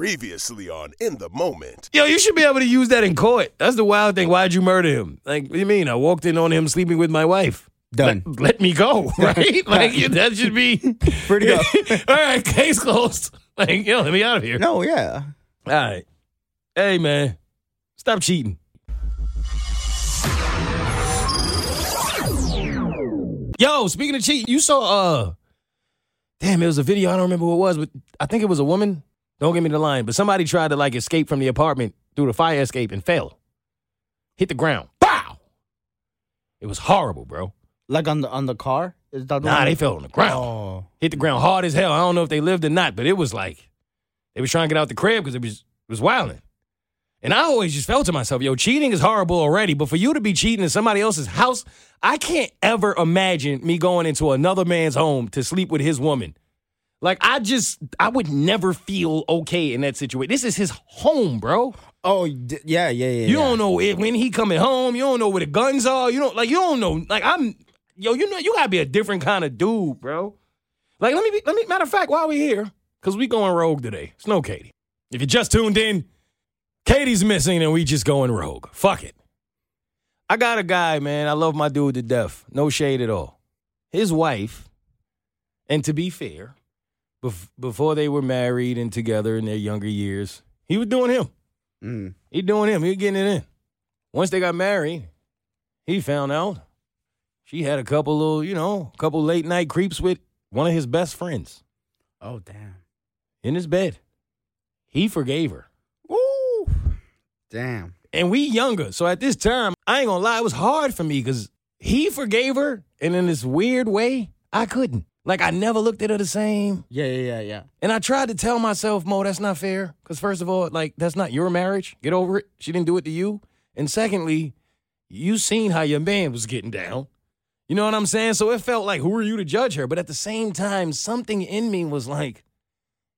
Previously on In the Moment. Yo, you should be able to use that in court. That's the wild thing. Why'd you murder him? Like, what do you mean? I walked in on him sleeping with my wife. Done. Let, let me go, right? like, you- that should be. Pretty good. All right, case closed. Like, yo, let me out of here. no, yeah. All right. Hey, man, stop cheating. Yo, speaking of cheating, you saw, uh, damn, it was a video. I don't remember what it was, but I think it was a woman. Don't get me the line, but somebody tried to like escape from the apartment through the fire escape and fell. Hit the ground. Bow! It was horrible, bro. Like on the on the car? Is that the Nah, one? they fell on the ground. Oh. Hit the ground hard as hell. I don't know if they lived or not, but it was like they was trying to get out the crib because it was it was wilding. And I always just felt to myself, yo, cheating is horrible already, but for you to be cheating in somebody else's house, I can't ever imagine me going into another man's home to sleep with his woman. Like I just I would never feel okay in that situation. This is his home, bro. Oh, d- yeah, yeah, yeah. You yeah. don't know it when he coming home. You don't know where the guns are. You don't like. You don't know. Like I'm, yo. You know. You gotta be a different kind of dude, bro. Like let me. Be, let me. Matter of fact, while we here, cause we going rogue today. It's no Katie. If you just tuned in, Katie's missing, and we just going rogue. Fuck it. I got a guy, man. I love my dude to death. No shade at all. His wife, and to be fair, bef- before they were married and together in their younger years, he was doing him. Mm. He doing him. He getting it in. Once they got married, he found out she had a couple little, you know, a couple late night creeps with one of his best friends Oh, damn. in his bed. He forgave her. Ooh. Damn. And we younger. So at this time, I ain't gonna lie, it was hard for me because he forgave her, and in this weird way, I couldn't. Like I never looked at her the same. Yeah, yeah, yeah, yeah. And I tried to tell myself, Mo, that's not fair. Because first of all, like that's not your marriage. Get over it. She didn't do it to you. And secondly, you seen how your man was getting down. You know what I'm saying? So it felt like, who are you to judge her? But at the same time, something in me was like,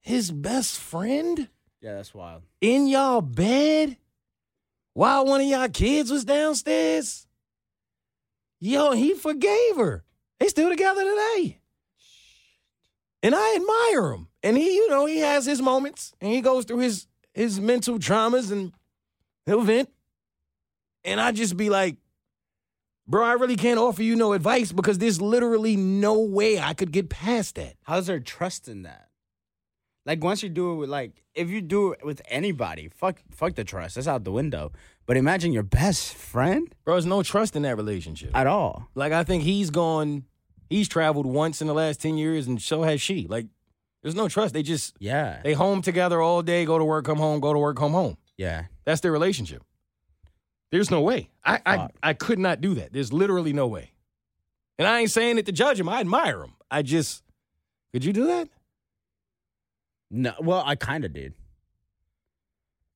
his best friend Yeah, that's wild. in y'all bed while one of y'all kids was downstairs. Yo, he forgave her. They still together today. And I admire him. And he, you know, he has his moments and he goes through his his mental traumas and he'll vent. And I just be like, bro, I really can't offer you no advice because there's literally no way I could get past that. How's there trust in that? Like once you do it with like if you do it with anybody, fuck fuck the trust. That's out the window. But imagine your best friend Bro, there's no trust in that relationship. at all. Like I think he's gone, he's traveled once in the last ten years, and so has she. Like, there's no trust. They just Yeah. they home together all day, go to work, come home, go to work, come home. Yeah. That's their relationship. There's no way. I I, I could not do that. There's literally no way. And I ain't saying it to judge him. I admire him. I just could you do that? No, well, I kind of did.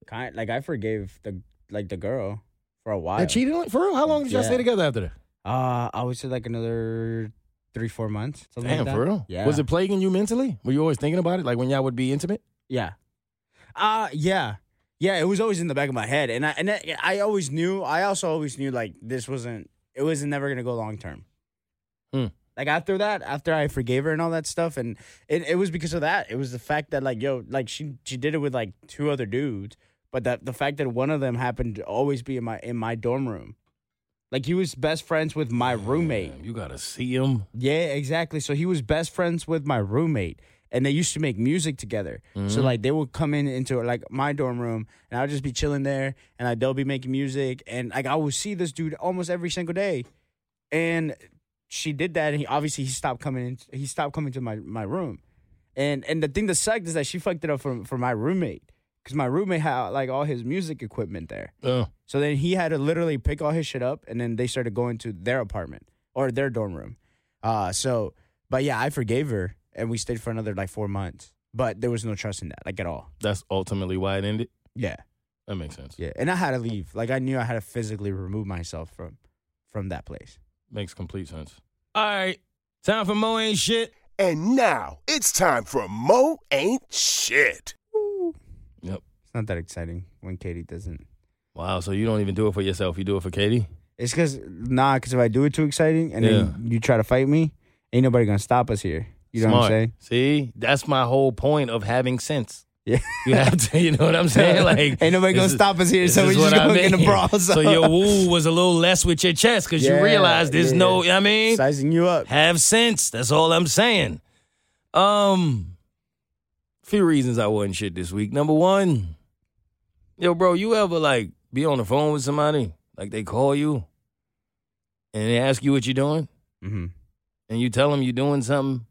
Kind like I forgave the like the girl for a while. That cheated on for real? How long did y'all Yeah. stay together after that? Uh, I would say like another three, four months. Something Damn, like that. for real? Yeah. Was it plaguing you mentally? Were you always thinking about it? Like when y'all would be intimate? Yeah. Uh yeah. Yeah, it was always in the back of my head. And I and I, I always knew I also always knew like this wasn't it was never gonna go long term. Hmm. Like after that, after I forgave her and all that stuff, and it, it was because of that. It was the fact that like, yo, like she she did it with like two other dudes, but that the fact that one of them happened to always be in my in my dorm room. Like he was best friends with my roommate. Damn, you gotta see him. Yeah, exactly. So he was best friends with my roommate, and they used to make music together. So mm-hmm. like they would come in into like my dorm room, and I would just be chilling there, and like they'll be making music, and like I would see this dude almost every single day, and she did that, and he obviously he stopped coming in. He stopped coming to my my room, and and the thing that sucked is that she fucked it up for for my roommate, because my roommate had like all his music equipment there. Oh. So then he had to literally pick all his shit up, and then they started going to their apartment or their dorm room. Uh, so, but yeah, I forgave her, and we stayed for another like four months. But there was no trust in that, like at all. That's ultimately why it ended. Yeah, That makes sense. yeah. And I had to leave. Like I knew I had to physically remove myself from from that place. Makes complete sense. All right. Time for Mo Ain't Shit. And now it's time for Mo Ain't Shit. Yep. It's not that exciting when Katie doesn't. Wow. So you don't even do it for yourself. You do it for Katie? It's because nah, because if I do it too exciting and then you try to fight me, ain't nobody gonna stop us here. You know what I'm saying? See, that's my whole point of having sense. Yeah. You have to, you know what I'm saying? Like, Ain't nobody gonna is- stop us here, so we just what I gonna get in a mean. brawl. So your woo was a little less with your chest because you Yeah, realize there's yeah. no, I mean, sizing you up. have sense. That's all I'm saying. Um, few reasons I wasn't shit this week. Number one, yo, bro, you ever like be on the phone with somebody, like they call you, and they ask you what you're doing, hmm and you tell them you're doing something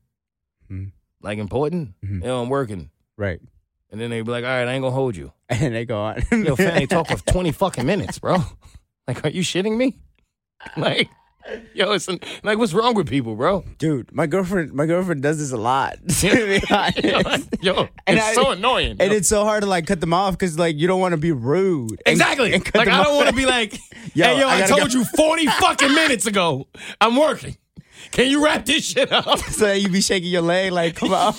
Mhm. like important. Mhm. Yo, I'm working, Right. and then they be like, all right, I ain't gonna hold you. And they go on. Yo, they talk for 20 fucking minutes, bro. Like, are you shitting me? Like, yo, it's like, what's wrong with people, bro? Dude, my girlfriend, my girlfriend does this a lot. honest. yo, And it's I- so annoying. And yo. it's so hard to like cut them off because like you don't want to be rude. And- exactly. and like, I don't want to be like, Yo, hey, yo, I I, told go. you 40 fucking minutes ago, I'm working. Can you wrap this shit up? So you be shaking your leg like, come on.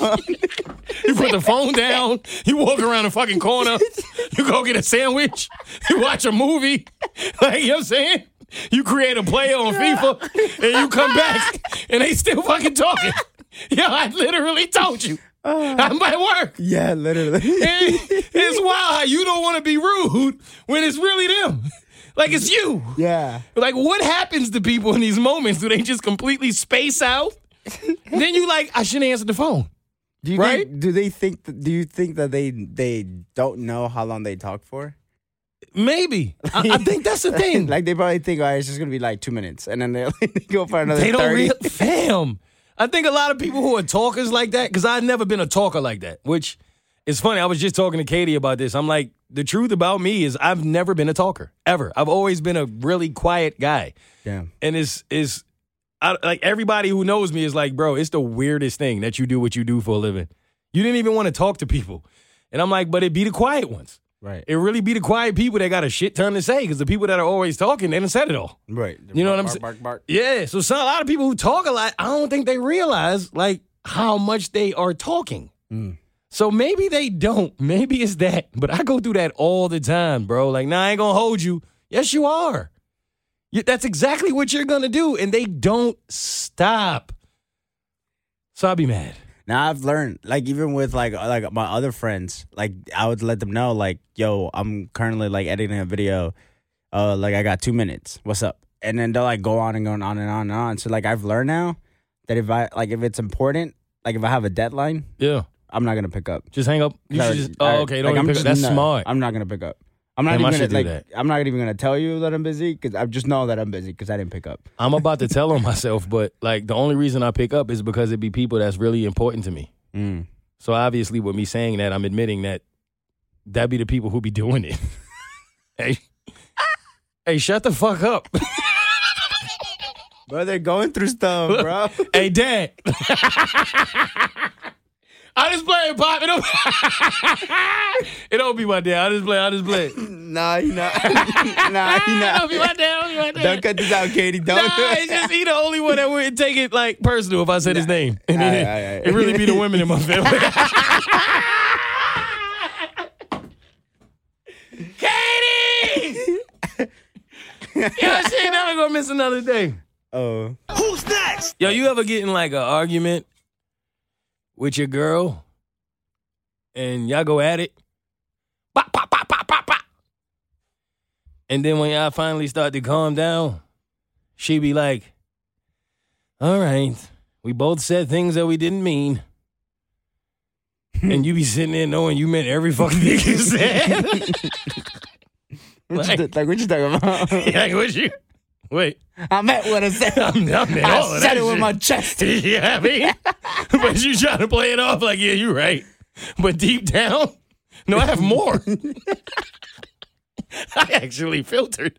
You put the phone down. You walk around the fucking corner. You go get a sandwich. You watch a movie. Like, you know what I'm saying? You create a player on FIFA and you come back and they still fucking talking. Yo, I literally told you. Uh, I'm at work. yeah, literally. It's wild how you don't want to be rude when it's really them. Like it's you. yeah. Like what happens to people in these moments? Do they just completely space out? then you like, I shouldn't answer the phone. Do you Right? think, do they think? That, do you think that they they don't know how long they talk for? Maybe. I, I think that's the thing. like they probably think, all right, it's just gonna be like two minutes, and then they like, go for another. they don't 30. real fam. I think a lot of people who are talkers like that, because I've never been a talker like that, which is funny. I was just talking to Katie about this. I'm like, the truth about me is I've never been a talker, ever. I've always been a really quiet guy. Yeah. And it's is I, like everybody who knows me is like, bro, it's the weirdest thing that you do what you do for a living. You didn't even want to talk to people. And I'm like, but it be the quiet ones. Right. It really be the quiet people that got a shit ton to say because the people that are always talking, they done said it all. Right. You know what I'm saying? Bark, bark. Yeah. So some, a lot of people who talk a lot, I don't think they realize like how much they are talking. Mm. So maybe they don't. Maybe it's that. But I go through that all the time, bro. Like, nah, I ain't gonna hold you. Yes, you are. You- that's exactly what you're gonna do, and they don't stop. So I'll be mad. Now I've learned, like even with like like my other friends, like I would let them know, like, yo, I'm currently like editing a video, uh, like I got two minutes. What's up? And then they'll like go on and go on and on and on. So like I've learned now that if I like if it's important, like if I have a deadline, Yeah. I'm not gonna pick up. Just hang up. You should just. Oh, okay. Don't like, even pick up. That's not- smart. I'm not gonna pick up. I'm not Damn, even gonna do like. that. I'm not even gonna tell you that I'm busy because I just know that I'm busy because I didn't pick up. I'm about to tell on myself, but like the only reason I pick up is because it be people that's really important to me. Mm. So obviously, with me saying that, I'm admitting that that be the people who be doing it. hey, hey, shut the fuck up. Bro, they're going through stuff, bro. hey, Dad. I just play it, pop. It don't, it don't be my dad. I just play. I just play. it. nah, he not. nah, he It don't be my dad. Don't be my dad. Don't cut this out, Katie. Don't. Nah, it's just he the only one that would take it like personal if I said his name. And then Aye, it, aye, aye. it really be the women in my family. Katie! Yo, she ain't never gonna miss another day. oh. Who's next? Yo, you ever get in like an argument with your girl and y'all go at it? Bop, pop, pop, pop, pop, pop. And then when y'all finally start to calm down, she be like, all right, we both said things that we didn't mean. and you be sitting there knowing you meant every fucking thing you said. What Like- like, what you talking about? like, what you? Wait. I meant what I said. I I said it with my chest. yeah, I mean, but you trying to play it off like, yeah, you're right. But deep down, no, I have more. I actually filtered.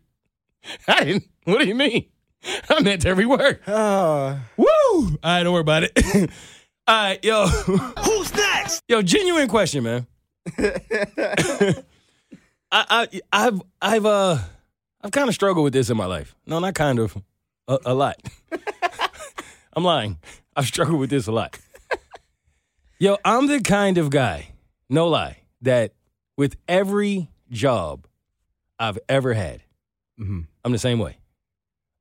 I didn't. What do you mean? I meant every word. Oh. Woo! All right, don't worry about it. All right, yo, Who's next? yo, genuine question, man. I, I, I've, I've, uh, I've kind of struggled with this in my life. No, not kind of, a, a lot. I'm lying. I've struggled with this a lot. Yo, I'm the kind of guy, no lie, that with every job I've ever had, Mhm. I'm the same way.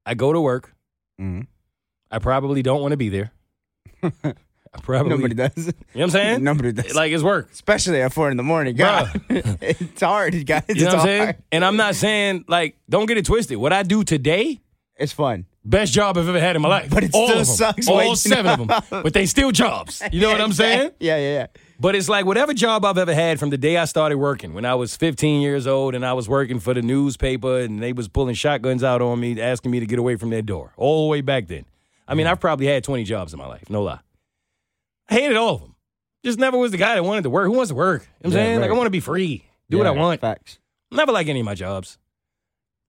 I go to work. Mhm. I probably don't want to be there. Probably. Nobody does. You know what I'm saying? Nobody does. Like it's work. Especially at four in the morning. God, it's hard, guys. You know what I'm saying? hard. And I'm not saying like don't get it twisted. What I do today, It's fun. best job I've ever had in my life. But it all still of them. sucks All seven of them. But they still jobs. You know what I'm saying? Yeah, yeah, yeah. But it's like whatever job I've ever had from the day I started working, when I was 15 years old and I was working for the newspaper and they was pulling shotguns out on me, asking me to get away from their door, all the way back then. I mean, I've probably had 20 jobs in my life, no lie. I hated all of them. Just never was the guy that wanted to work. Who wants to work? You know what I'm Yeah, saying? Like, I want to be free, do what I want. Facts. Never like any of my jobs.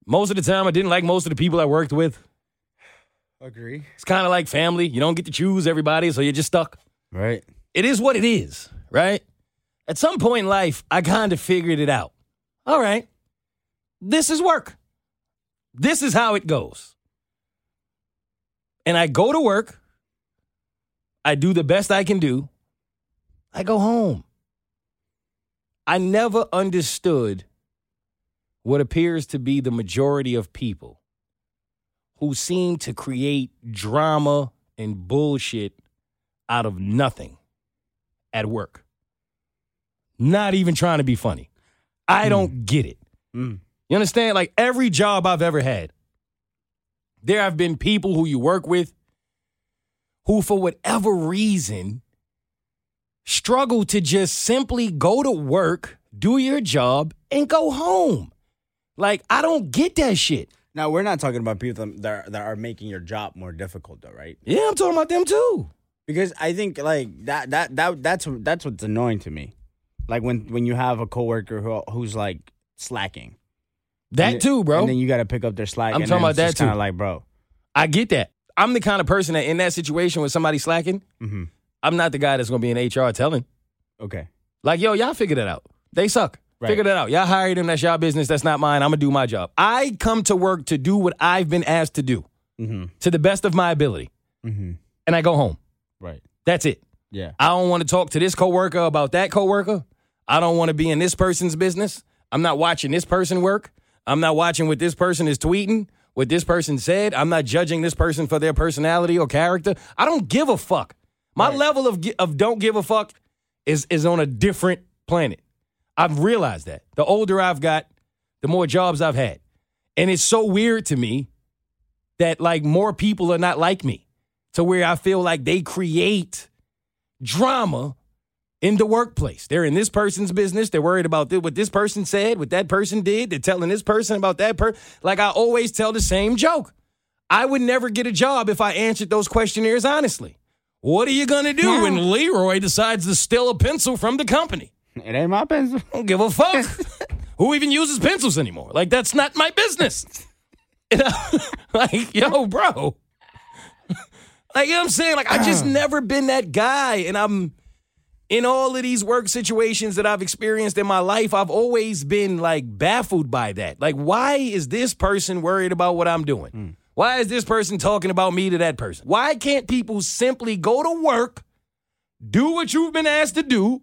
Most of the time, I didn't like most of the people I worked with. Agree. It's kind of like family. You don't get to choose everybody, so you're just stuck. Right. It is what it is, right? At some point in life, I kind of figured it out. All right, this is work. This is how it goes. And I go to work. I do the best I can do. I go home. I never understood what appears to be the majority of people who seem to create drama and bullshit out of nothing at work. Not even trying to be funny. I don't get it. Mm. You understand? Like every job I've ever had, there have been people who you work with who, for whatever reason, struggle to just simply go to work, do your job, and go home. Like, I don't get that shit. Now we're not talking about people that are, that are making your job more difficult, though, right? Yeah, I'm talking about them too. Because I think like that that that that's that's what's annoying to me. Like when when you have a coworker who who's like slacking. That too, bro. And then you got to pick up their slack. I'm and talking about that Kind too. of like, bro. I get that. I'm the kind of person that in that situation with somebody slacking, hmm I'm not the guy that's gonna be in HR telling. Okay. Like, yo, y'all figure that out. They suck. Right. Figure that out. Y'all hired them. That's y'all business. That's not mine. I'm gonna do my job. I come to work to do what I've been asked to do hmm to the best of my ability, hmm and I go home. Right. That's it. Yeah. I don't want to talk to this coworker about that coworker. I don't want to be in this person's business. I'm not watching this person work. I'm not watching what this person is tweeting, what this person said. I'm not judging this person for their personality or character. I don't give a fuck. My Right. level of of don't give a fuck is is on a different planet. I've realized that. The older I've got, the more jobs I've had. And it's so weird to me that like more people are not like me to where I feel like they create drama in the workplace. They're in this person's business. They're worried about th- what this person said, what that person did. They're telling this person about that person. Like I always tell the same joke. I would never get a job if I answered those questionnaires honestly. What are you going to do hmm. when Leroy decides to steal a pencil from the company? It ain't my pencil. don't give a fuck. Who even uses pencils anymore? Like that's not my business. You know? like, yo, bro. like, you know what I'm saying? Like, I just never been that guy. And I'm in all of these work situations that I've experienced in my life, I've always been like baffled by that. Like, why is this person worried about what I'm doing? Hmm. Why is this person talking about me to that person? Why can't people simply go to work, do what you've been asked to do,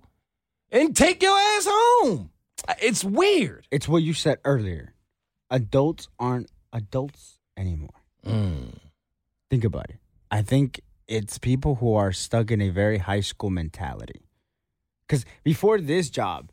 and take your ass home? It's weird. It's what you said earlier. Adults aren't adults anymore. Hmm. Think about it. I think it's people who are stuck in a very high school mentality. Because before this job,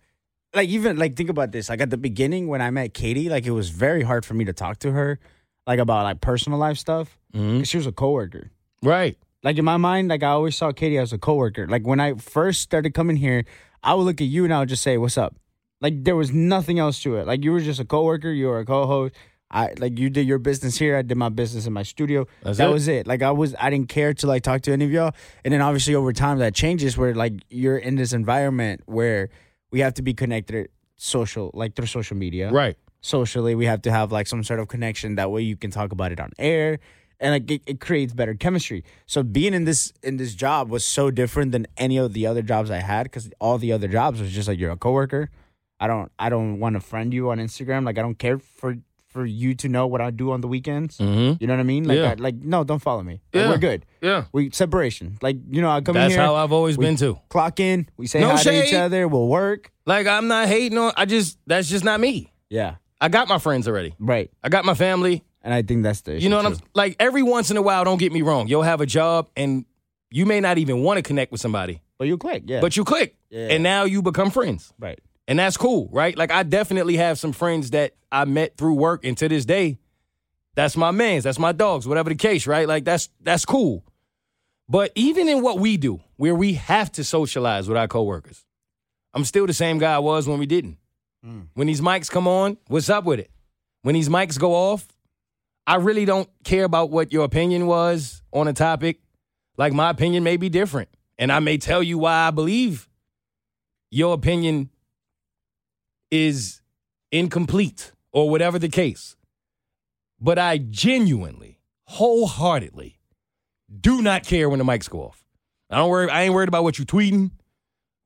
like even like think about this. Like at the beginning when I met Katie, like it was very hard for me to talk to her, like about like personal life stuff. Mhm. 'Cause she was a coworker. Right. Like in my mind, like I always saw Katie as a coworker. Like when I first started coming here, I would look at you and I would just say, "What's up?" Like there was nothing else to it. Like you were just a coworker. You were a co-host. I like you did your business here. I did my business in my studio. That's that it. was it. Like I was, I didn't care to like talk to any of y'all. And then obviously over time that changes where like you're in this environment where we have to be connected, social, like through social media Right. socially we have to have like some sort of connection that way you can talk about it on air and like it, it creates better chemistry so being in this in this job was so different than any of the other jobs i had because all the other jobs was just like you're a coworker i don't i don't want to friend you on instagram like i don't care for for you to know what i do on the weekends Mm-hmm. you know what i mean like Yeah. I, like no don't follow me Like, Yeah. we're good Yeah. we separation like you know i come in That's here how I've always been too. clock in we say No hi to each other we'll work Like I'm not hating on. I just that's just not me. yeah I got my friends already. right I got my family. and i think that's the issue You know what I'm like. Every once in a while, don't get me wrong. You'll have a job, and you may not even want to connect with somebody, But you click, yeah. but you click, Yeah. and now you become friends, right. And that's cool, right? Like I definitely have some friends that I met through work, and to this day, that's my mans, that's my dogs, whatever the case, right? Like that's that's cool. But even in what we do, where we have to socialize with our coworkers, I'm still the same guy I was when we didn't. Hmm. When these mics come on, what's up with it? When these mics go off, I really don't care about what your opinion was on a topic. Like my opinion may be different, and I may tell you why I believe your opinion is incomplete or whatever the case. But I genuinely, wholeheartedly do not care when the mics go off. I don't worry. I ain't worried about what you tweeting,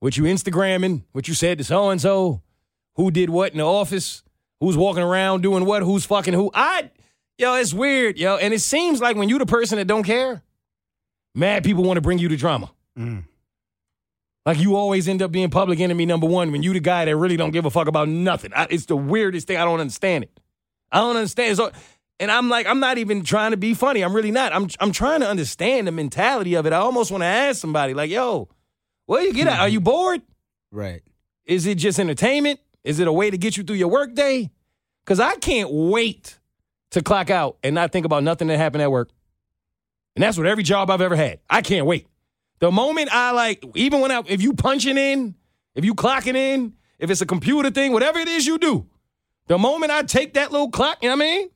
what you Instagramming, what you said to so and so, who did what in the office, who's walking around doing what, who's fucking who. I, yo, it's weird, yo, and it seems like when you the person that don't care, mad people want to bring you the drama. Mm. Like you always end up being public enemy number one when you the guy that really don't give a fuck about nothing. I, it's the weirdest thing. I don't understand it. I don't understand. So, and I'm like, I'm not even trying to be funny. I'm really not. I'm I'm trying to understand the mentality of it. I almost want to ask somebody, like, yo, where you get at? Are you bored? Right. Is it just entertainment? Is it a way to get you through your workday? Because I can't wait to clock out and not think about nothing that happened at work. And that's what every job I've ever had. I can't wait. The moment I like, even when I, if you punching in, if you clocking in, if it's a computer thing, whatever it is you do, the moment I take that little clock, you know what I mean?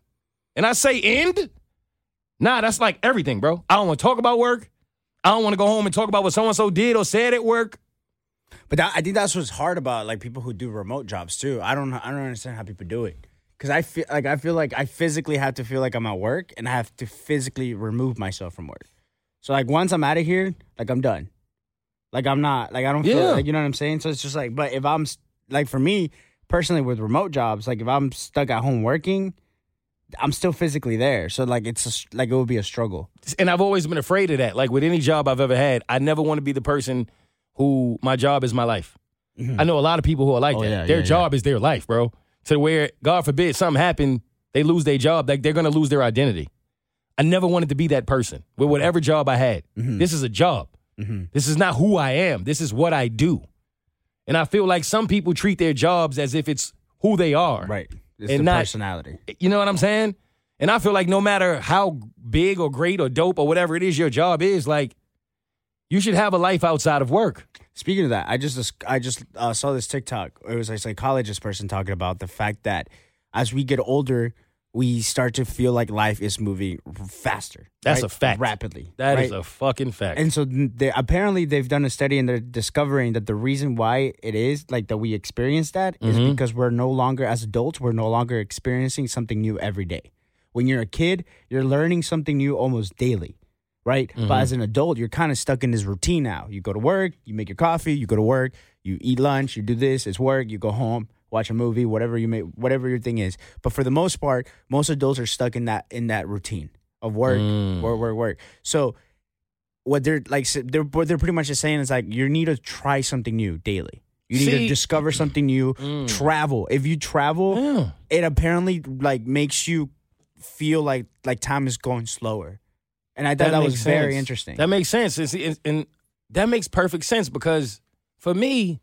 And I say end, nah, that's like everything, bro. I don't want to talk about work. I don't want to go home and talk about what so and so did or said at work. But that, I think that's what's hard about like people who do remote jobs too. I don't. I don't understand how people do it. Cause I feel like I feel like I physically have to feel like I'm at work, and I have to physically remove myself from work. So like once I'm out of here, like I'm done. Like I'm not. Like I don't feel Yeah. like you know what I'm saying. So it's just like, but if I'm like for me personally with remote jobs, like if I'm stuck at home working, I'm still physically there. So like it's a, like it would be a struggle. and I've always been afraid of that. Like with any job I've ever had, I never want to be the person who my job is my life. Mm-hmm. I know a lot of people who are like Oh, that. yeah, their yeah, job is their life, bro. To where, God forbid, something happened, they lose their job, like they're gonna lose their identity. I never wanted to be that person with whatever job I had. This is a job. This is not who I am. This is what I do. And I feel like some people treat their jobs as if it's who they are. Right. It's And the not- personality. You know what I'm saying? And I feel like no matter how big or great or dope or whatever it is your job is, like you should have a life outside of work. Speaking of that, I just I just uh, saw this TikTok. It was a psychologist person talking about the fact that as we get older, we start to feel like life is moving faster. That's right? a fact. Rapidly. That is right? a fucking fact. And so they, apparently they've done a study and they're discovering that the reason why it is like that we experience that is Mm-hmm. because we're no longer as adults we're no longer experiencing something new every day. When you're a kid, you're learning something new almost daily, right? Mm-hmm. But as an adult, you're kind of stuck in this routine now. You go to work, you make your coffee, you go to work, you eat lunch, you do this, it's work, you go home, watch a movie, whatever you may whatever your thing is. But for the most part, most adults are stuck in that in that routine of work, Mm. work, work, work. So what they're like they're what they're pretty much just saying is like you need to try something new daily. You need See- to discover something new. Mm. Travel. If you travel, Yeah. it apparently like makes you feel like like time is going slower. And I thought that, was makes very interesting. That makes sense. See, and, and that makes perfect sense because for me,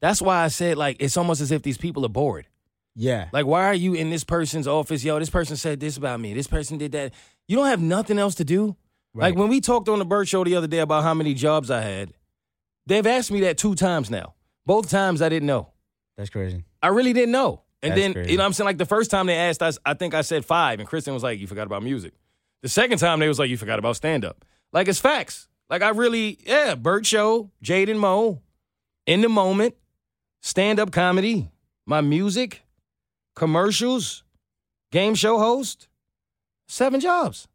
that's why I said like it's almost as if these people are bored. yeah. Like, why are you in this person's office? Yo, this person said this about me. This person did that. You don't have nothing else to do. Like when we talked on the Bert Show the other day about how many jobs I had, they've asked me that two times now. Both times I didn't know. That's crazy. I really didn't know. And That's then, crazy. you know what I'm saying? Like the first time they asked us, I think I said five, and Kristen was like, You forgot about music. The second time they was like, You forgot about stand up. Like it's facts. Like I really, yeah, Bert Show, Jade and Mo, in the moment, stand up comedy, my music, commercials, game show host, seven jobs.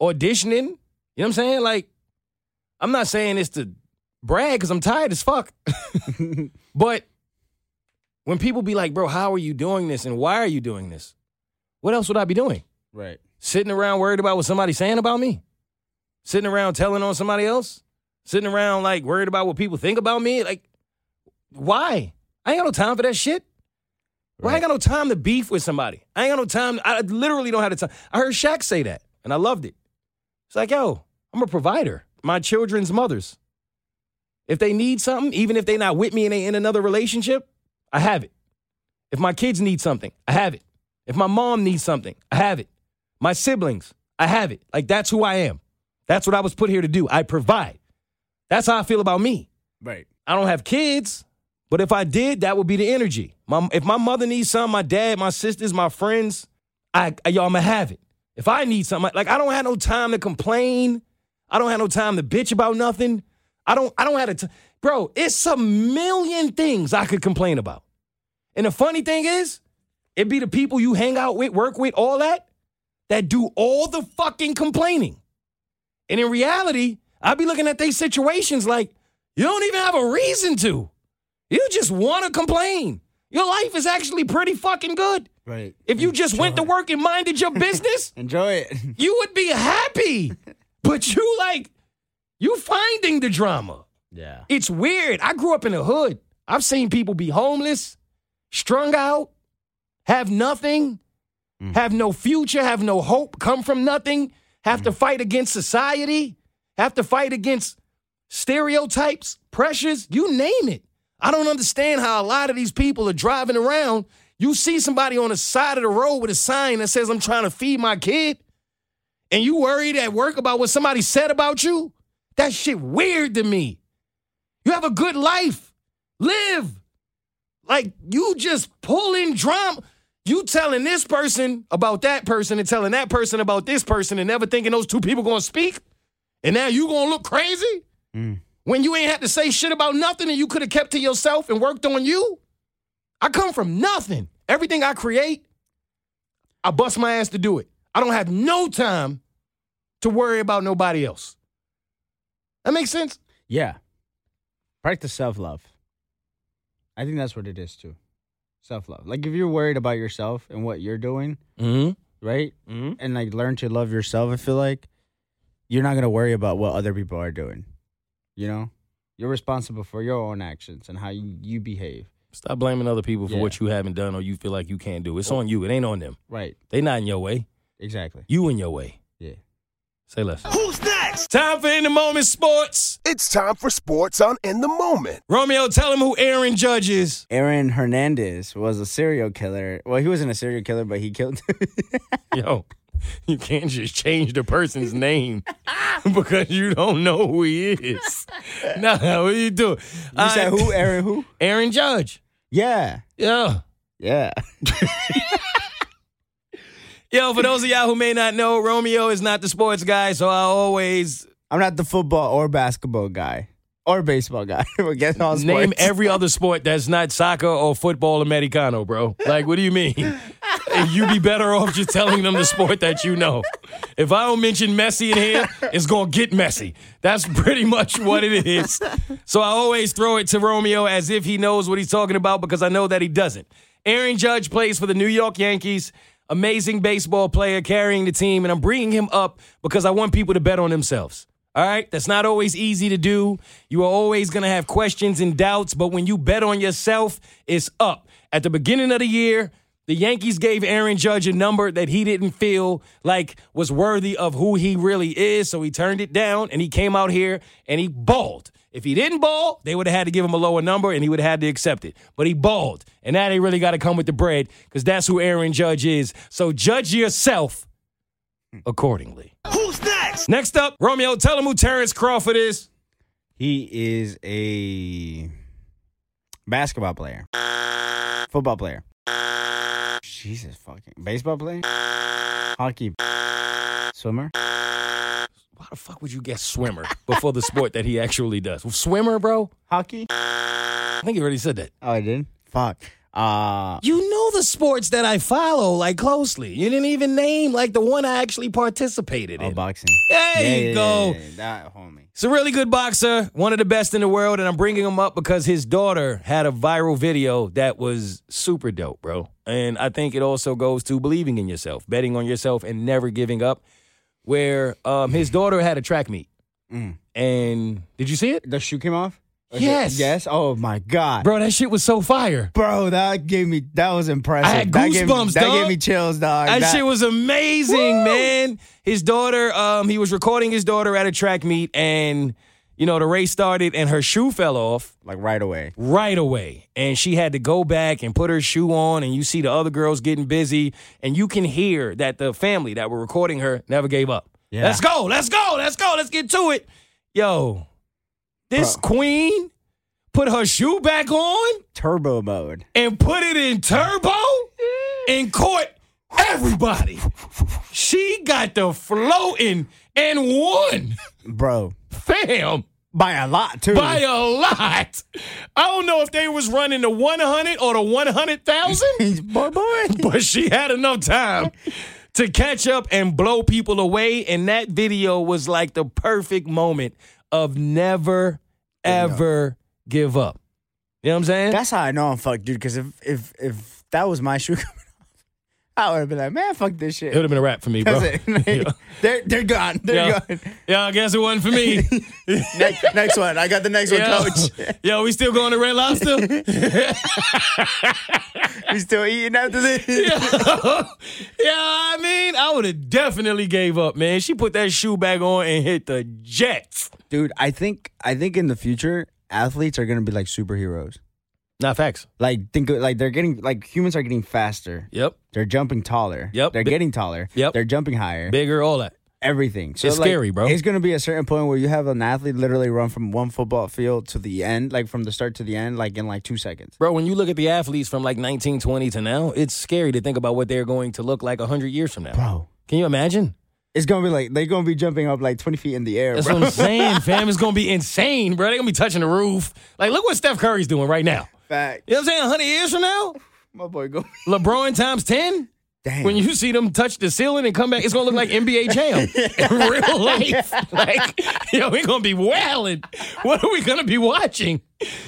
Auditioning, you know what I'm saying? Like, I'm not saying this to brag because I'm tired as fuck. but when people be like, bro, how are you doing this and why are you doing this? What else would I be doing? Right. Sitting around worried about what somebody's saying about me? Sitting around telling on somebody else? Sitting around like worried about what people think about me? Like, why? I ain't got no time for that shit. Well, I ain't got no time to beef with somebody. I ain't got no time. I literally don't have the time. I heard Shaq say that, and I loved it. It's like, yo, I'm a provider. my children's mothers. If they need something, even if they're not with me and they in another relationship, I have it. If my kids need something, I have it. If my mom needs something, I have it. My siblings, I have it. Like that's who I am. That's what I was put here to do. I provide. That's how I feel about me. Right. I don't have kids, but if I did, that would be the energy. My, if my mother needs something, my dad, my sisters, my friends, I, I yo, I'ma have it. If I need something, like I don't have no time to complain. I don't have no time to bitch about nothing. I don't. I don't have to. Bro, it's a million things I could complain about. And the funny thing is, it be the people you hang out with, work with, all that, that do all the fucking complaining. And in reality, I be looking at these situations like you don't even have a reason to. You just want to complain. Your life is actually pretty fucking good. Right. If you just went to work and minded your business, Enjoy it. you would be happy. But you like, you finding the drama. yeah. It's weird. I grew up in the hood. I've seen people be homeless, strung out, have nothing, mm. have no future, have no hope, come from nothing, have to mm. fight against society, have to fight against stereotypes, pressures, you name it. I don't understand how a lot of these people are driving around. You see somebody on the side of the road with a sign that says, I'm trying to feed my kid, and you worried at work about what somebody said about you? That shit weird to me. You have a good life. Live. Like you just pulling drama. You telling this person about that person and telling that person about this person and never thinking those two people gonna speak. And now you gonna look crazy? Mm. When you ain't had to say shit about nothing and you could have kept to yourself and worked on you? I come from nothing. Everything I create, I bust my ass to do it. I don't have no time to worry about nobody else. That makes sense? Yeah. Practice self love. I think that's what it is too. Self love. Like if you're worried about yourself and what you're doing, Mm-hmm. right? Mm-hmm. And like learn to love yourself, I feel like you're not gonna worry about what other people are doing. You know? You're responsible for your own actions and how you, you behave. Stop blaming other people for Yeah. what you haven't done or you feel like you can't do. It's on you. It ain't on them. Right. They not in your way. Exactly. You in your way. Yeah. Say less. Who's next? Time for In the Moment Sports. It's time for sports on In the Moment. Romeo, tell him who Aaron Judge is. Aaron Hernandez was a serial killer. Well, he wasn't a serial killer, but he killed. Yo, you can't just change the person's name because you don't know who he is. nah, what you do? you said who? Uh, Aaron who? Aaron Judge. Yeah. Yeah. Yeah. Yo, for those of y'all who may not know, Romeo is not the sports guy, so I always I'm not the football or basketball guy or baseball guy. but guess all sports. name every other sport that's not soccer or football americano, bro. Like, what do you mean? You be better off just telling them the sport that you know. If I don't mention Messi in here, it's gonna get messy. That's pretty much what it is. So I always throw it to Romeo as if he knows what he's talking about because I know that he doesn't. Aaron Judge plays for the New York Yankees. Amazing baseball player carrying the team, and I'm bringing him up because I want people to bet on themselves. All right, that's not always easy to do. You are always going to have questions and doubts, but when you bet on yourself, it's up. At the beginning of the year, the Yankees gave Aaron Judge a number that he didn't feel like was worthy of who he really is, so he turned it down and he came out here and he balled. If he didn't ball, they would have had to give him a lower number and he would have had to accept it. But he balled. And now they really got to come with the bread because that's who Aaron Judge is. So judge yourself accordingly. Who's next? Next up, Romeo, tell him who Terence Crawford is. He is a basketball player, football player. Jesus fucking baseball player, hockey, swimmer. Why the fuck would you guess swimmer before the sport that he actually does? Swimmer, bro? Hockey? I think you already said that. Oh, I did. Fuck. Uh, You know the sports that I follow like closely. You didn't even name like the one I actually participated oh, in. boxing. There Yeah, you yeah, go. yeah, That homie. He's a really good boxer, one of the best in the world, and I'm bringing him up because his daughter had a viral video that was super dope, bro. And I think it also goes to believing in yourself, betting on yourself, and never giving up. Where um, his daughter had a track meet, Mm. and did you see it? The shoe came off. Yes. Yes. Oh my god. Bro, that shit was so fire. Bro, that gave me that was impressive. I had that gave me, goosebumps, that dog. gave me chills, dog. That, shit was amazing, Woo! man. His daughter, um, he was recording his daughter at a track meet, and you know the race started, and her shoe fell off like right away. right away, and she had to go back and put her shoe on, and you see the other girls getting busy, and you can hear that the family that were recording her never gave up. Yeah. Let's go, let's go, let's go, let's get to it, yo. This Bro. queen put her shoe back on Turbo mode. and put it in turbo and caught everybody. She got the floating and won. Bro. Fam, By a lot too. by a lot. I don't know if they was running the 100 or the 100,000, boy, boy. but she had enough time to catch up and blow people away. And that video was like the perfect moment of never, ever give up. You know what I'm saying? That's how I know I'm fucked, dude. Because if if if that was my shoe coming off, I would have been like, man, fuck this shit. it would have been a wrap for me, bro. That's it. Yeah. they're they're gone. They're Yeah. gone. Yeah, I guess it wasn't for me. next, next one. I got the next one, coach. yo, we still going to Red Lobster? We still eating after this. yeah, I mean, I would have definitely gave up, man. She put that shoe back on and hit the Jets. Dude, I think I think in the future athletes are gonna be like superheroes. Not facts. Like think of, like they're getting like humans are getting faster. Yep. They're jumping taller. Yep. They're Bi- getting taller. Yep. They're jumping higher. Bigger, all that. Everything. So It's like, scary, bro. It's gonna be a certain point where you have an athlete literally run from one football field to the end, like from the start to the end, like in like two seconds. Bro, when you look at the athletes from like 1920 to now, it's scary to think about what they're going to look like 100 years from now. Bro. Can you imagine? It's gonna be like they're gonna be jumping up like twenty feet in the air. That's bro. what I'm saying, fam. It's to be insane, bro. They're to be touching the roof. Like, look what Steph Curry's doing right now. Fact. You know what I'm saying? 100 years from now, My boy go. LeBron times 10. Damn. when you see them touch the ceiling and come back, it's gonna look like NBA Jam in real life. Like, yo, we're gonna be wailing. What are we gonna be watching?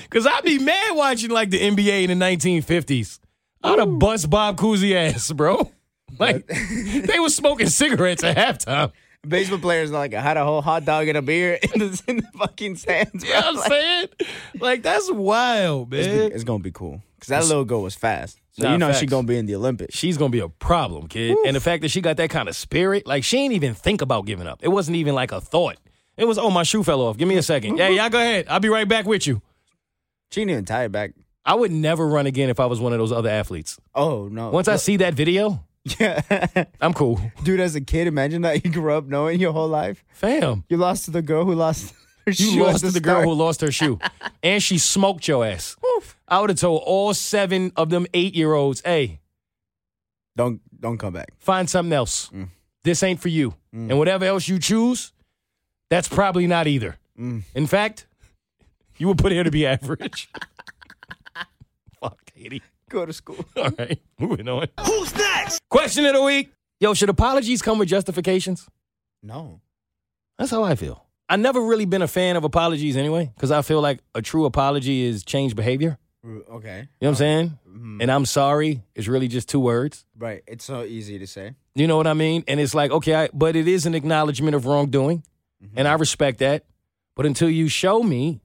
Because I'd be mad watching like the NBA in the 1950s. I'd have bust Bob Cousy ass, bro. Like, they was smoking cigarettes at halftime. baseball players like I had a whole hot dog and a beer in the, in the fucking stands. You know what I'm saying? Like, that's wild, It's, man. it's gonna be cool because that little girl was fast. So Nah, you know she's gonna be in the Olympics. She's gonna be a problem, kid. And the fact that she got that kind of spirit, like she ain't even think about giving up. It wasn't even like a thought. It was, oh, my shoe fell off. Give me a second. Yeah, y'all go ahead. I'll be right back with you. She didn't even tie it back. I would never run again if I was one of those other athletes. Oh no! Once I see that video, yeah, I'm cool. dude, as a kid, imagine that you grew up knowing your whole life Fam, you lost to the girl who lost. Her you shoe at lost to the girl start. who lost her shoe. and she smoked your ass. I would have told all seven of them eight year olds, hey, Don't don't come back. find something else. Mm. This ain't for you. And whatever else you choose, that's probably not either. Mm. In fact, you were put here to be average. Fuck, Katie. Go to school. All right, moving on. Who's next? Question of the week. Yo, should apologies come with justifications? No. That's how I feel. I never really been a fan of apologies anyway, because I feel like a true apology is change behavior. Okay. You know what I'm saying? Mhm. And I'm sorry is really just two words. Right. It's so easy to say. You know what I mean? And it's like, okay, I, but it is an acknowledgement of wrongdoing, and I respect that. But until you show me,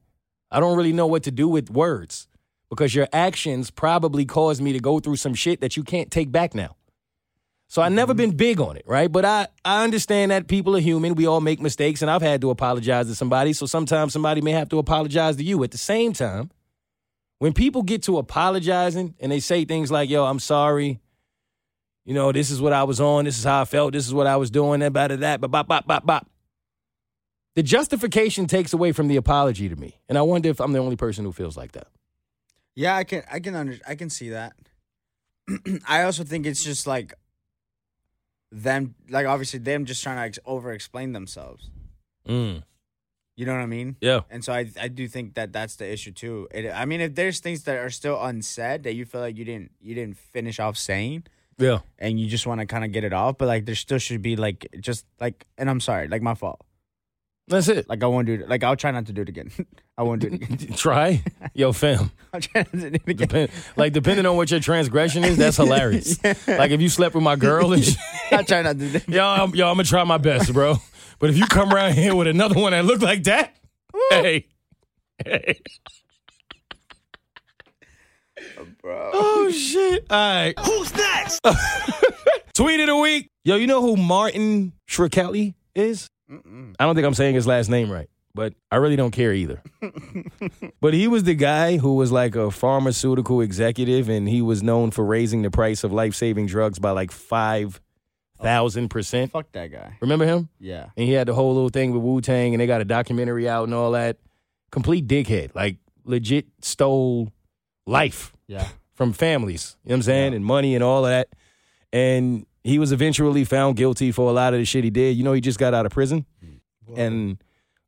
I don't really know what to do with words because your actions probably caused me to go through some shit that you can't take back now. So I've never mm-hmm. been big on it, right? But I I understand that people are human. We all make mistakes, and I've had to apologize to somebody. So sometimes somebody may have to apologize to you. At the same time, when people get to apologizing and they say things like, "Yo, I'm sorry," you know, this is what I was on, this is how I felt, this is what I was doing, that, that, that, bop, bop, bop, bop, bop. The justification takes away from the apology to me, and I wonder if I'm the only person who feels like that. Yeah, I can. I can under. I can see that. I also think it's just like them. Like obviously them just trying to ex- over explain themselves. Mm. You know what I mean? Yeah. And so I I do think that that's the issue too. It, I mean, if there's things that are still unsaid that you feel like you didn't you didn't finish off saying, Yeah. and you just want to kind of get it off, but like there still should be like just like, and I'm sorry, like my fault. That's it. Like I won't do it. Like I'll try not to do it again. I won't do it again. Try. Yo, fam. I'll try not to do it again. Depend, like, depending on what your transgression is, that's hilarious. Like, if you slept with my girl and shit, I'll try not to do it. yo, I'm, yo, I'm going to try my best, bro. But if you come around here with another one that look like that, hey, hey, Bro. oh shit! All right, Who's next? tweet of the week. Yo, you know who Martin Shkreli is? I don't think I'm saying his last name right, but I really don't care either. but he was the guy who was like a pharmaceutical executive, and he was known for raising the price of life saving drugs by like five thousand oh, percent. Fuck that guy. Remember him? Yeah. And he had the whole little thing with Wu Tang, and they got a documentary out and all that. Complete dickhead, like legit stole life Yeah. from families, you know what I'm saying, and money and all of that. And he was eventually found guilty for a lot of the shit he did. You know, he just got out of prison. And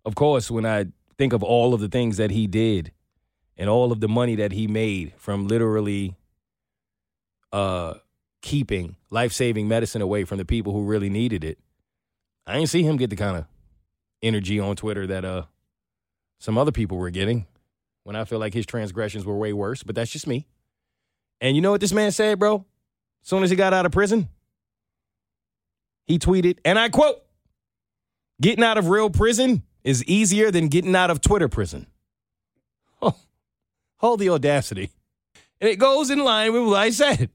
of course, when I think of all of the things that he did and all of the money that he made from literally uh keeping life-saving medicine away from the people who really needed it, I didn't see him get the kind of energy on Twitter that uh some other people were getting when I feel like his transgressions were way worse, but that's just me. And you know what this man said, bro? As soon as he got out of prison, he tweeted, and I quote, Getting out of real prison is easier than getting out of Twitter prison. Oh, hold the audacity. And it goes in line with what I said.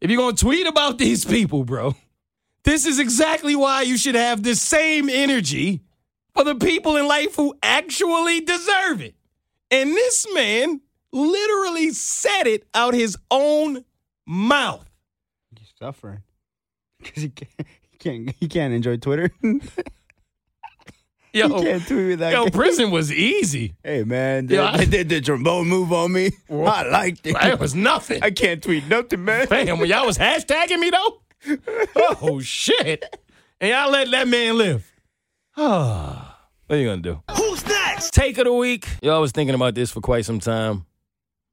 If you're going to tweet about these people, bro, this is exactly why you should have the same energy for the people in life who actually deserve it. And this man literally said it out his own mouth. He's suffering. Because he can't, can't he can't enjoy Twitter. he Yo, can't tweet with that yo, guy. prison was easy. Hey man, Yo, I- did the trombone move on me. I liked it. That was nothing. I can't tweet nothing, man. Damn, when y'all was hashtagging me though. Oh shit! And y'all let that man live. Ah, what are you gonna do? Who's next? Take of the week. Yo, I was thinking about this for quite some time.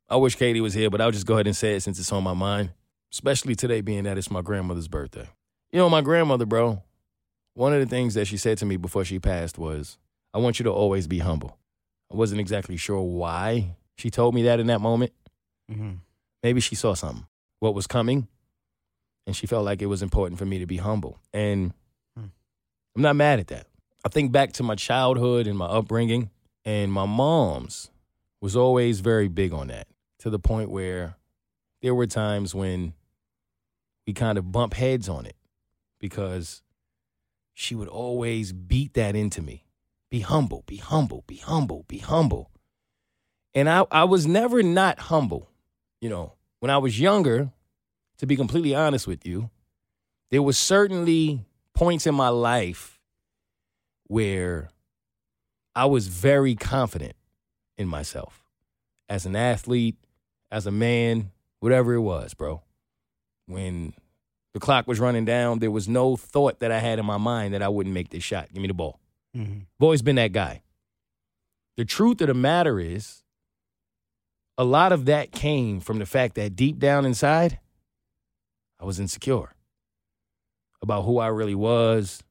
I wish Katie was here, but I'll just go ahead and say it since it's on my mind. Especially today, being that it's my grandmother's birthday. You know, my grandmother, bro. One of the things that she said to me before she passed was, "I want you to always be humble." I wasn't exactly sure why she told me that in that moment. Mhm. maybe she saw something, what was coming, and she felt like it was important for me to be humble. And Hmm. I'm not mad at that. I think back to my childhood and my upbringing, and my mom's was always very big on that to the point where there were times when we kind of bump heads on it because she would always beat that into me. Be humble, be humble, be humble, be humble. And I, I was never not humble you know, when I was younger, to be completely honest with you, there was certainly points in my life where I was very confident in myself as an athlete, as a man, whatever it was, bro. When the clock was running down, there was no thought that I had in my mind that I wouldn't make this shot. Give me the ball. Mhm. I've always been that guy. The truth of the matter is, a lot of that came from the fact that deep down inside, I was insecure about who I really was,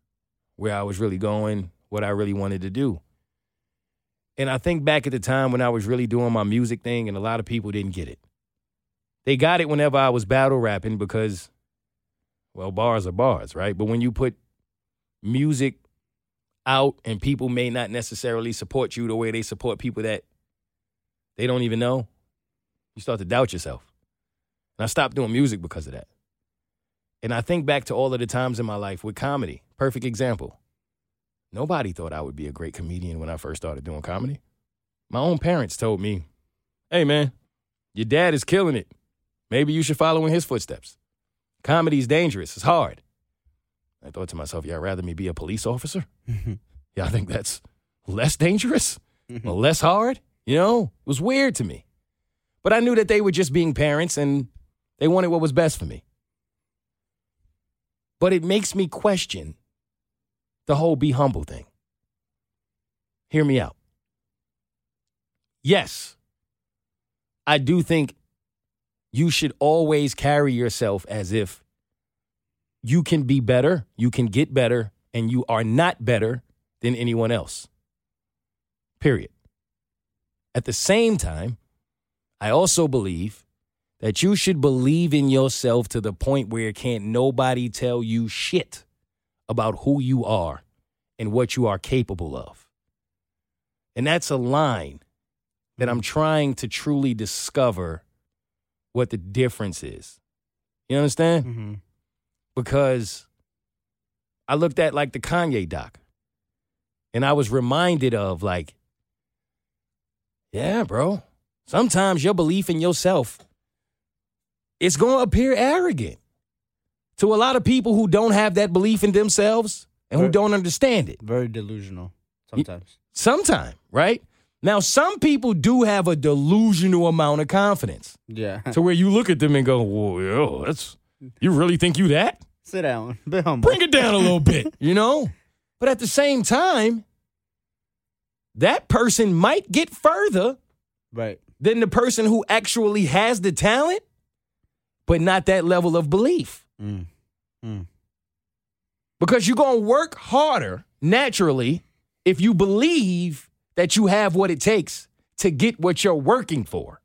where I was really going, what I really wanted to do. And I think back at the time when I was really doing my music thing, and a lot of people didn't get it. They got it whenever I was battle rapping because, well, bars are bars, right? But when you put music out and people may not necessarily support you the way they support people that they don't even know, you start to doubt yourself. And I stopped doing music because of that. And I think back to all of the times in my life with comedy. Perfect example. Nobody thought I would be a great comedian when I first started doing comedy. My own parents told me, hey, man, your dad is killing it. Maybe you should follow in his footsteps. Comedy's dangerous, it's hard. I thought to myself, yeah, I'd rather me be a police officer. Mm-hmm. Yeah, I think that's less dangerous mm-hmm. or less hard. You know, it was weird to me. But I knew that they were just being parents and they wanted what was best for me. But it makes me question the whole be humble thing. Hear me out. Yes, I do think you should always carry yourself as if you can be better, you can get better, and you are not better than anyone else. Period. At the same time, I also believe that you should believe in yourself to the point where can't nobody tell you shit about who you are and what you are capable of. And that's a line that I'm trying to truly discover what the difference is. You understand? Mm-hmm. Because I looked at like the Kanye doc and I was reminded of like, yeah, bro, sometimes your belief in yourself it's going to appear arrogant to a lot of people who don't have that belief in themselves and who don't understand it. Very delusional sometimes. Sometime, right? Now, some people do have a delusional amount of confidence Yeah. to where you look at them and go, "Whoa, yo, that's you really think you that? Sit down. Be humble. Bring it down a little bit, you know." But at the same time, that person might get further Right. than the person who actually has the talent, but not that level of belief. Mm. Mm. Because you're going to work harder naturally if you believe that you have what it takes to get what you're working for.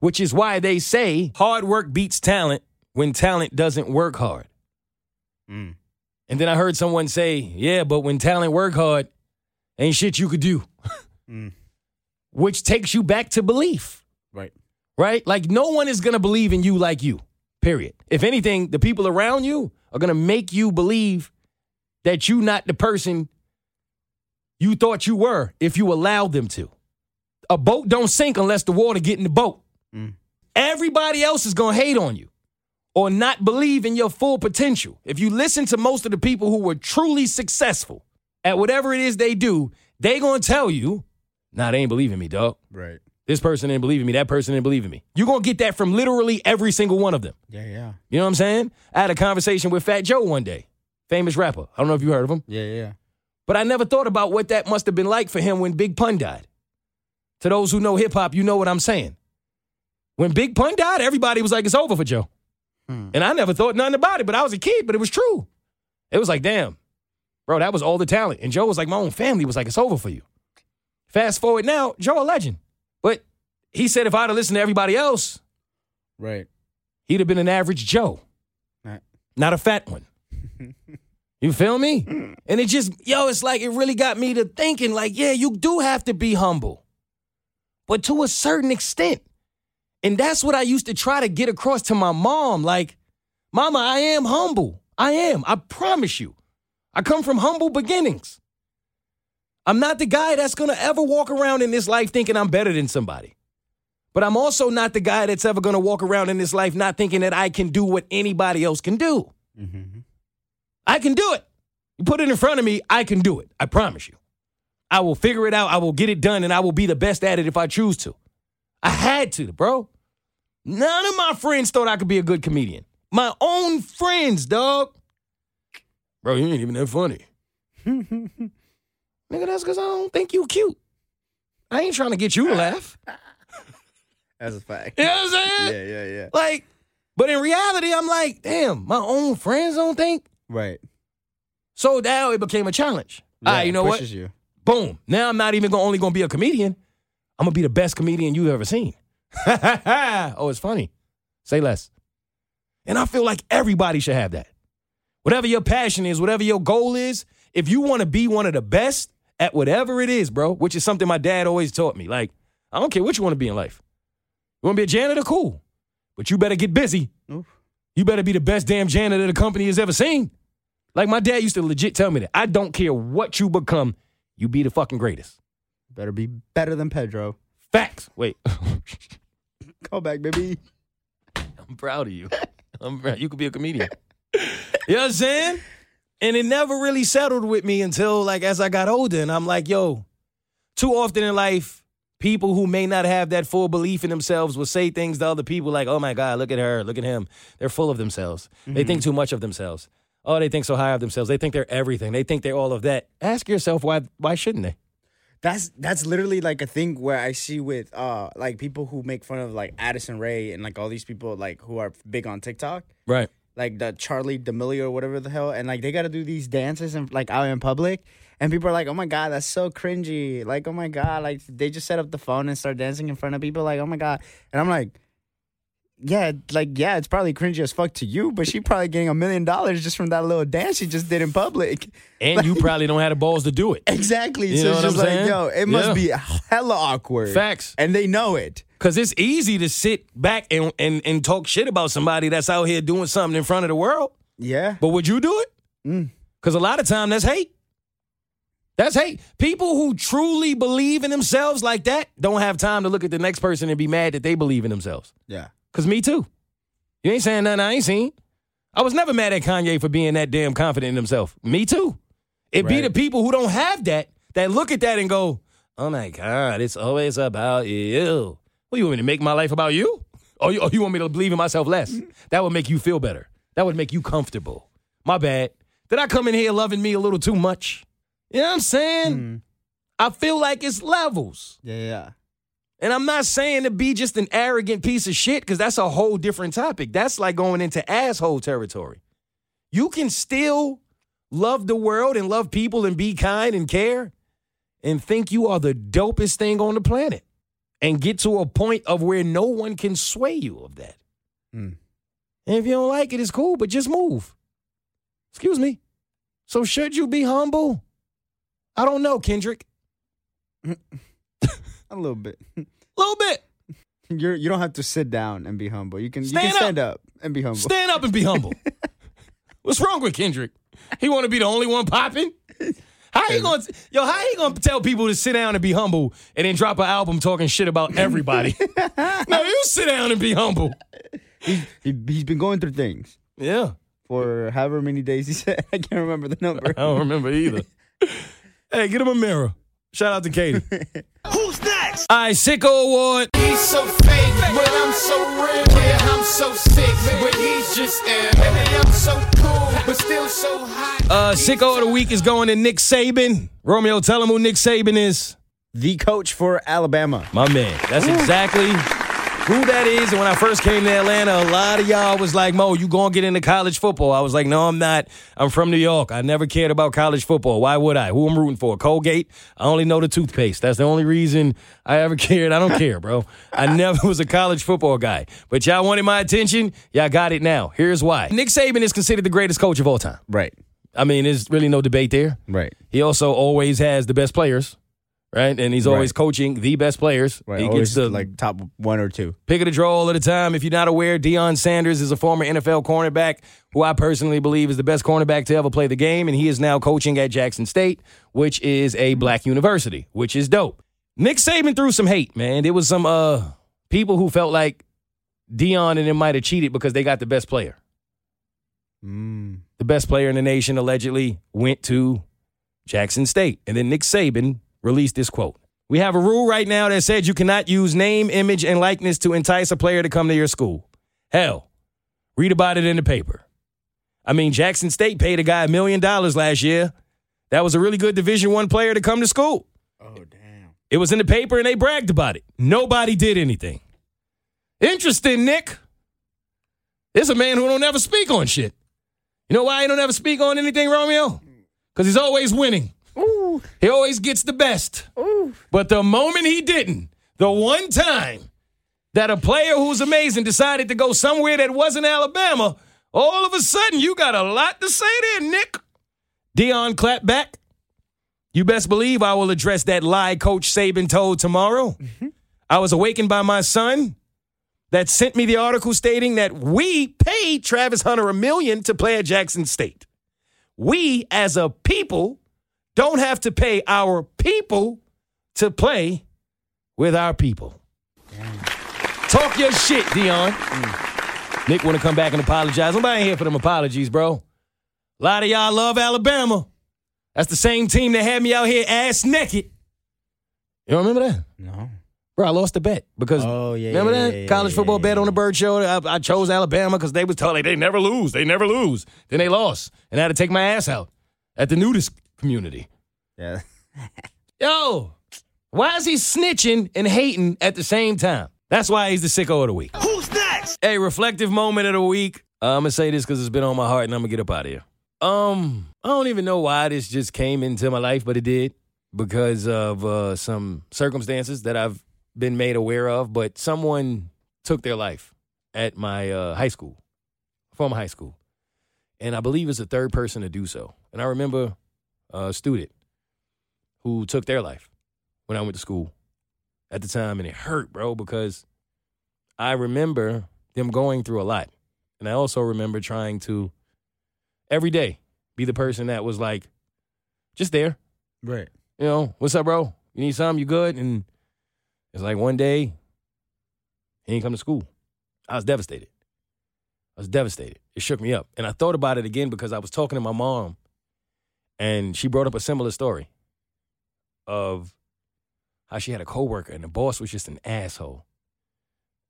Which is why they say hard work beats talent when talent doesn't work hard. Mm. And then I heard someone say, yeah, but when talent work hard, ain't shit you could do. Mm. Which takes you back to belief. Right. right? Like no one is gonna believe in you like you. Period. If anything, the people around you are gonna make you believe that you not the person you thought you were if you allowed them to. A boat don't sink unless the water get in the boat. Mm. Everybody else is gonna hate on you or not believe in your full potential. If you listen to most of the people who were truly successful at whatever it is they do, they gonna tell you, nah, they ain't believing me, dog. Right. This person didn't believe in me. That person didn't believe in me. You're going to get that from literally every single one of them. Yeah. Yeah. You know what I'm saying? I had a conversation with Fat Joe one day, famous rapper. I don't know if you heard of him, Yeah. Yeah. But I never thought about what that must have been like for him when Big Pun died. To those who know hip hop, you know what I'm saying. When Big Pun died, everybody was like, it's over for Joe. Hmm. And I never thought nothing about it, but I was a kid, but it was true. It was like, damn, bro, that was all the talent. And Joe was like, my own family was like, it's over for you. Fast forward now, Joe a legend. But he said if I'd have listened to everybody else, Right. he'd have been an average Joe, Right. not a fat one. you feel me? And it just, yo, it's like it really got me to thinking, like, yeah, you do have to be humble, but to a certain extent. And that's what I used to try to get across to my mom. Like, Mama, I am humble. I am. I promise you. I come from humble beginnings. I'm not the guy that's gonna ever walk around in this life thinking I'm better than somebody. But I'm also not the guy that's ever gonna walk around in this life not thinking that I can do what anybody else can do. Mm-hmm. I can do it. You put it in front of me, I can do it. I promise you. I will figure it out. I will get it done, and I will be the best at it if I choose to. I had to, bro. None of my friends thought I could be a good comedian. My own friends, dog. Bro, you ain't even that funny. Nigga, that's because I don't think you cute. I ain't trying to get you to laugh. That's a fact. You know what I'm saying? Yeah. Yeah. Yeah. Like, but in reality, I'm like, damn, my own friends don't think. Right. So now it became a challenge. Yeah, All right, you know what? You. Boom. Now I'm not even gonna, only going to be a comedian. I'm going to be the best comedian you've ever seen. oh, it's funny. Say less. And I feel like everybody should have that. Whatever your passion is, whatever your goal is, if you want to be one of the best at whatever it is, bro, which is something my dad always taught me. Like, I don't care what you want to be in life. You want to be a janitor? Cool. But you better get busy. You better be the best damn janitor the company has ever seen. Like my dad used to legit tell me that. I don't care what you become, you be the fucking greatest. Better be better than Pedro. Facts. Wait. Call back, baby. I'm proud of you. I'm proud. You could be a comedian. you know what I'm saying? And it never really settled with me until like as I got older. And I'm like, yo, too often in life, people who may not have that full belief in themselves will say things to other people like, oh my God, look at her, look at him. They're full of themselves. They think too much of themselves. Oh, they think so high of themselves. They think they're everything. They think they're all of that. Ask yourself why why shouldn't they? That's that's literally like a thing where I see with uh like people who make fun of like Addison Rae and like all these people like who are big on TikTok. Right. like the Charli D'Amelio or whatever the hell, and like they got to do these dances and like out in public, and people are like, "Oh my god, that's so cringy!" Like, "Oh my god!" Like they just set up the phone and start dancing in front of people. Like, "Oh my god!" And I'm like, yeah, like yeah, it's probably cringy as fuck to you, but she probably getting a million dollars just from that little dance she just did in public. And you probably don't have the balls to do it. Exactly. You so it's just I'm like, saying? yo, it must Yeah. be hella awkward. Facts. And they know it. Cause it's easy to sit back and, and and talk shit about somebody that's out here doing something in front of the world. Yeah. But would you do it? Mm. Because a lot of time that's hate. That's hate. People who truly believe in themselves like that don't have time to look at the next person and be mad that they believe in themselves. Yeah. Because me too. You ain't saying nothing I ain't seen. I was never mad at Kanye for being that damn confident in himself. Me too. It be the people who don't have that that look at that and go, oh my God, it's always about you. What, you want me to make my life about you? Or you, or you want me to believe in myself less? That would make you feel better. That would make you comfortable. My bad. Did I come in here loving me a little too much? You know what I'm saying? I feel like it's levels. Yeah. Yeah. And I'm not saying to be just an arrogant piece of shit because that's a whole different topic. That's like going into asshole territory. You can still love the world and love people and be kind and care and think you are the dopest thing on the planet and get to a point of where no one can sway you of that. Mm. And if you don't like it, it's cool, but just move. Excuse me. So should you be humble? I don't know, Kendrick. A little bit. A little bit. You're you don't have to sit down and be humble. You can you Stand can stand up. and be humble. Stand up and be humble. What's wrong with Kendrick? He want to be the only one popping? How he going to Yo, how he going to tell people to sit down and be humble and then drop an album talking shit about everybody? no, you sit down and be humble. he, he's been going through things Yeah. for however many days he said. I can't remember the number. I don't remember either. Hey, get him a mirror. Shout out to Katie. Who's next? All right, Sicko Award. He's so fake, but I'm so real. Yeah, I'm so sick, but he's just ill. Hey, I'm so cool, but still so hot. Uh, Sicko of the Week is going to Nick Saban. Romeo, tell him who Nick Saban is. The coach for Alabama. My man. That's exactly who that is. And when I first came to Atlanta, a lot of y'all was like, Mo, you gonna get into college football. I was like, no, I'm not. I'm from New York. I never cared about college football. Why would I? Who I'm rooting for? Colgate? I only know the toothpaste. That's the only reason I ever cared. I don't care, bro. I never was a college football guy. But y'all wanted my attention. Y'all got it now. Here's why. Nick Saban is considered the greatest coach of all time. Right. I mean, there's really no debate there. Right. He also always has the best players, right? And he's always Right. coaching the best players. Right. He Always gets the like top one or two. pick of the draw all the time. If you're not aware, Deion Sanders is a former NFL cornerback who I personally believe is the best cornerback to ever play the game, and he is now coaching at Jackson State, which is a black university, which is dope. Nick Saban threw some hate, man. There was some uh people who felt like Deion and them might have cheated because they got the best player. Mm. The best player in the nation allegedly went to Jackson State. And then Nick Saban released this quote. We have a rule right now that says you cannot use name, image, and likeness to entice a player to come to your school. Hell, read about it in the paper. I mean, Jackson State paid a guy a million dollars last year. That was a really good Division One player to come to school. Oh damn. It was in the paper and they bragged about it. Nobody did anything. Interesting, Nick. There's a man who don't ever speak on shit. You know why he don't ever speak on anything, Romeo? Because he's always winning. Ooh. He always gets the best. Ooh. But the moment he didn't, the one time that a player who's amazing decided to go somewhere that wasn't Alabama, all of a sudden you got a lot to say there, Nick. Deion clapped back. You best believe I will address that lie Coach Saban told tomorrow. Mm-hmm. I was awakened by my son that sent me the article stating that we paid Travis Hunter a million to play at Jackson State. We, as a people, don't have to pay our people to play with our people. Talk your shit, Deion. Mm. Nick want to come back and apologize. Nobody ain't here for them apologies, bro. A lot of y'all love Alabama. That's the same team that had me out here ass naked. You don't remember that? No. Bro, I lost the bet because Oh, yeah, remember yeah, that yeah, college football bet on the Bert Show. I, I chose Alabama because they was telling like, they never lose, they never lose. Then they lost, and I had to take my ass out at the nudist community. Yeah. Yo, why is he snitching and hating at the same time? That's why he's the sicko of the week. Who's next? Hey, reflective moment of the week. Uh, I'm gonna say this because it's been on my heart, and I'm gonna get up out of here. Um, I don't even know why this just came into my life, but it did because of uh, some circumstances that I've been made aware of. But someone took their life, at my uh, high school, former high school, and I believe it's the third person to do so. And I remember a student who took their life when I went to school at the time, and it hurt, bro, because I remember them going through a lot, and I also remember trying to every day be the person that was like just there, Right. you know, what's up, bro? You need something? You good? And it's like one day, he didn't come to school. I was devastated. I was devastated. It shook me up. And I thought about it again because I was talking to my mom and she brought up a similar story of how she had a coworker and the boss was just an asshole.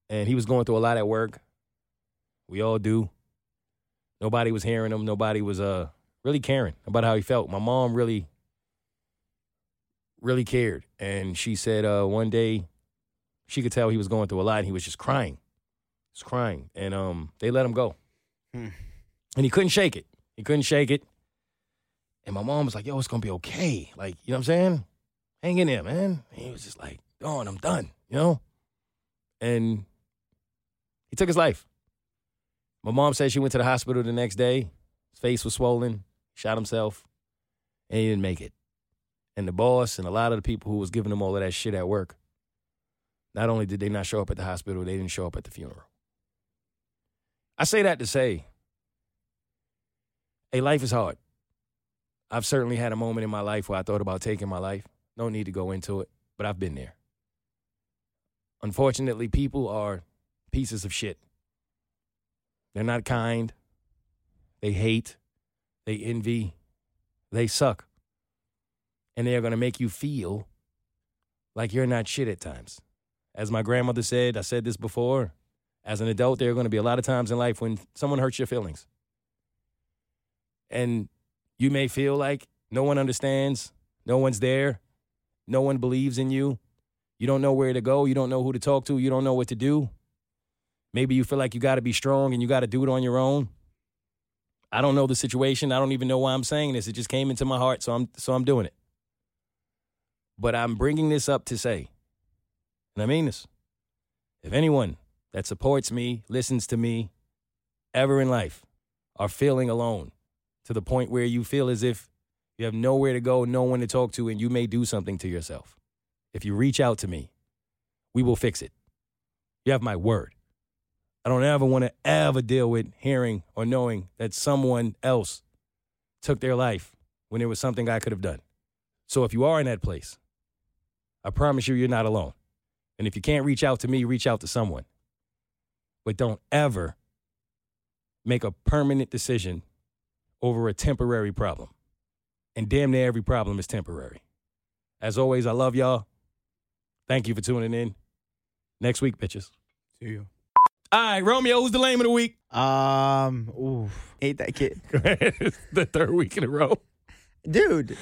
And he was going through a lot at work. We all do. Nobody was hearing him. Nobody was uh really caring about how he felt. My mom really really cared. And she said uh, one day she could tell he was going through a lot and he was just crying. He was crying. And um, they let him go. Hmm. And he couldn't shake it. He couldn't shake it. And my mom was like, yo, it's to be okay. Like, you know what I'm saying? Hang in there, man. And he was just like, going, I'm done, you know? And he took his life. My mom said she went to the hospital the next day. His face was swollen, shot himself, and he didn't make it and the boss and a lot of the people who was giving him all of that shit at work, not only did they not show up at the hospital, they didn't show up at the funeral. I say that to say, hey, life is hard. I've certainly had a moment in my life where I thought about taking my life. No need to go into it, but I've been there. Unfortunately, people are pieces of shit. They're not kind. They hate. They envy. They suck and they are going to make you feel like you're not shit at times. As my grandmother said, I said this before, as an adult, there are going to be a lot of times in life when someone hurts your feelings. And you may feel like no one understands, no one's there, no one believes in you. You don't know where to go, you don't know who to talk to, you don't know what to do. Maybe you feel like you got to be strong and you got to do it on your own. I don't know the situation. I don't even know why I'm saying this. It just came into my heart, so I'm so I'm doing it. But I'm bringing this up to say, and I mean this if anyone that supports me, listens to me, ever in life are feeling alone to the point where you feel as if you have nowhere to go, no one to talk to, and you may do something to yourself. If you reach out to me, we will fix it. You have my word. I don't ever want to ever deal with hearing or knowing that someone else took their life when there was something I could have done. So if you are in that place, I promise you, you're not alone. And if you can't reach out to me, reach out to someone. But don't ever make a permanent decision over a temporary problem. And damn near every problem is temporary. As always, I love y'all. Thank you for tuning in. Next week, bitches. To you. All right, Romeo, who's the lame of the week? Um, ooh, hate that kid, the third week in a row. dude.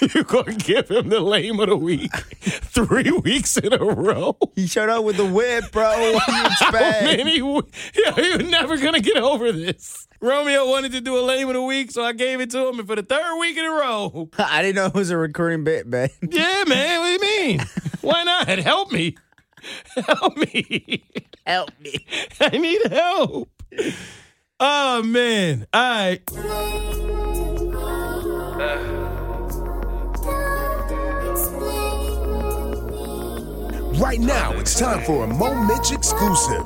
You're going to give him the lame of the week three weeks in a row. He showed up with the whip, bro. What do you expect? Man, he, yeah, you're never going to get over this. Romeo wanted to do a lame of the week, so I gave it to him. And for the third week in a row, I didn't know it was a recurring bit, man. yeah, man, what do you mean? Why not? Help me. Help me. Help me. I need help. Oh, man. All right. Right now, it's time for a Mo Mitch exclusive.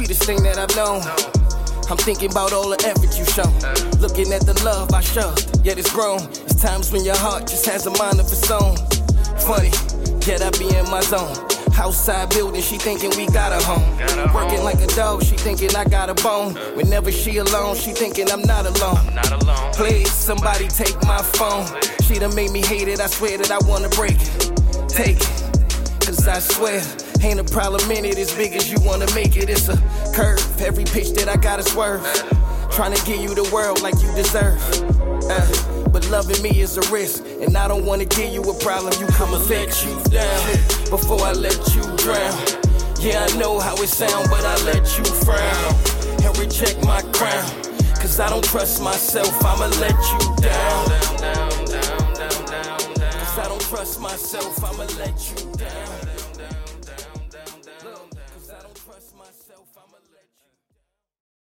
Sweetest thing that I've known. I'm thinking about all the effort you show. Looking at the love I shoved, yet it's grown. It's times when your heart just has a mind of its own. Funny, yet I be in my zone. Outside building, she thinking we got a home. Working like a dog, she thinking I got a bone. Whenever she alone, she thinking I'm not alone. Not alone. Please, somebody take my phone. She done made me hate it, I swear that I wanna break it. Take it. Cause I swear, ain't a problem in it as big as you wanna make it. It's a curve, every pitch that I gotta swerve. Trying to give you the world like you deserve. Uh, but loving me is a risk, and I don't wanna give you a problem. You come and let you down before I let you drown. Yeah, I know how it sound, but I let you frown and reject my crown. Cause I don't trust myself, I'ma let you down. Cause I don't trust myself, I'ma let you down.